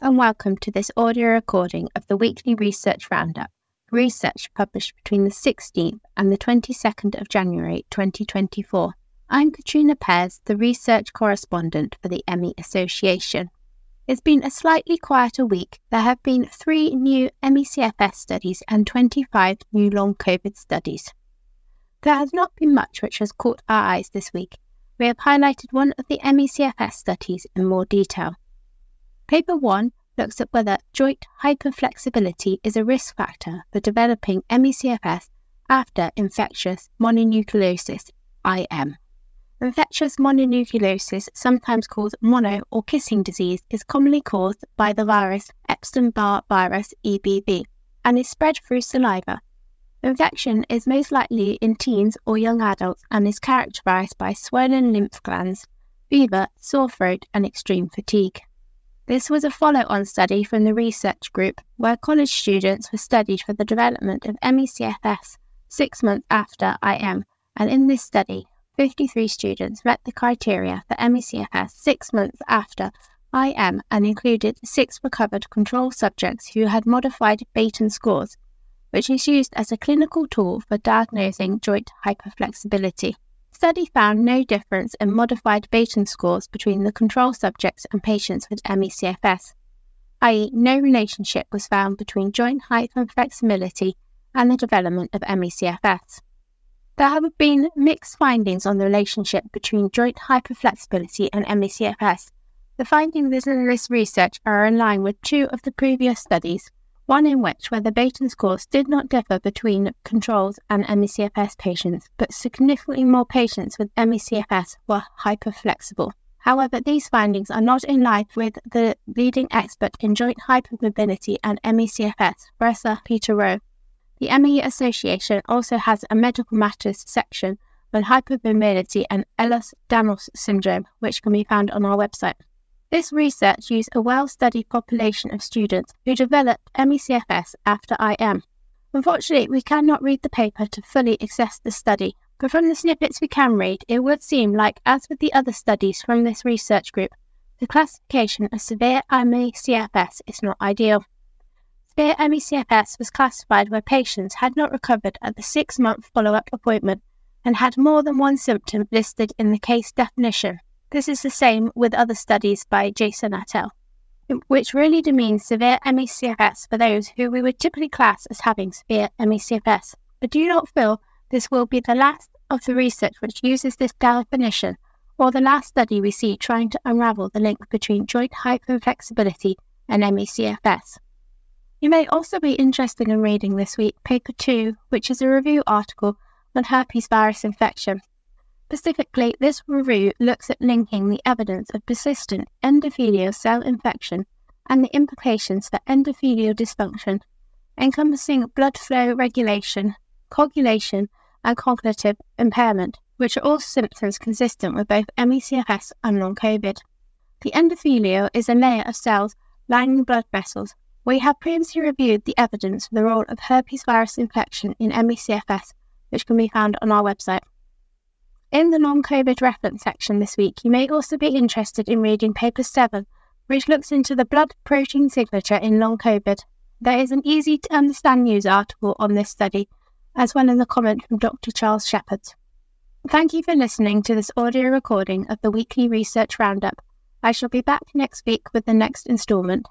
And welcome to this audio recording of the weekly research roundup, research published between the 16th and the 22nd of January 2024. I'm Katrina Pears, the research correspondent for the ME Association. It's been a slightly quieter week. There have been three new ME/CFS studies and 25 new long COVID studies. There has not been much which has caught our eyes this week. We have highlighted one of the ME/CFS studies in more detail. Paper 1 looks at whether joint hyperflexibility is a risk factor for developing ME/CFS after infectious mononucleosis IM. Infectious mononucleosis, sometimes called mono or kissing disease, is commonly caused by the virus Epstein Barr virus EBV and is spread through saliva. Infection is most likely in teens or young adults and is characterized by swollen lymph glands, fever, sore throat, and extreme fatigue. This was a follow on study from the research group where college students were studied for the development of ME/CFS six months after IM, and in this study, 53 students met the criteria for ME/CFS six months after IM and included six recovered control subjects who had modified Beighton scores, which is used as a clinical tool for diagnosing joint hyperflexibility study found no difference in modified Beighton scores between the control subjects and patients with ME/CFS, i.e., no relationship was found between joint hyperflexibility and the development of ME/CFS. There have been mixed findings on the relationship between joint hyperflexibility and ME/CFS. The findings in this research are in line with two of the previous studies, one in which where the Beighton scores did not differ between controls and ME/CFS patients, but significantly more patients with ME/CFS were hyperflexible. However, these findings are not in line with the leading expert in joint hypermobility and ME/CFS, Professor Peter Rowe. The ME Association also has a medical matters section on hypermobility and Ehlers-Danlos syndrome, which can be found on our website. This research used a well studied population of students who developed ME/CFS after IM. Unfortunately, we cannot read the paper to fully assess the study, but from the snippets we can read, it would seem like, as with the other studies from this research group, the classification of severe ME/CFS is not ideal. Severe ME/CFS was classified where patients had not recovered at the six month follow up appointment and had more than one symptom listed in the case definition. This is the same with other studies by Jason et al., which really demeans severe ME/CFS for those who we would typically class as having severe ME/CFS. But do not feel this will be the last of the research which uses this definition, or the last study we see trying to unravel the link between joint hyperflexibility and ME/CFS? You may also be interested in reading this week paper 2, which is a review article on herpes virus infection Specifically, this review looks at linking the evidence of persistent endothelial cell infection and the implications for endothelial dysfunction, encompassing blood flow regulation, coagulation, and cognitive impairment, which are all symptoms consistent with both ME/CFS and long COVID. The endothelium is a layer of cells lining blood vessels. We have previously reviewed the evidence for the role of herpes virus infection in ME/CFS, which can be found on our website. The long COVID reference section this week, you may also be interested in reading paper 7, which looks into the blood protein signature in long COVID. There is an easy to understand news article on this study, as well as a comment from Dr. Charles Shepherd. Thank you for listening to this audio recording of the weekly research roundup. I shall be back next week with the next instalment.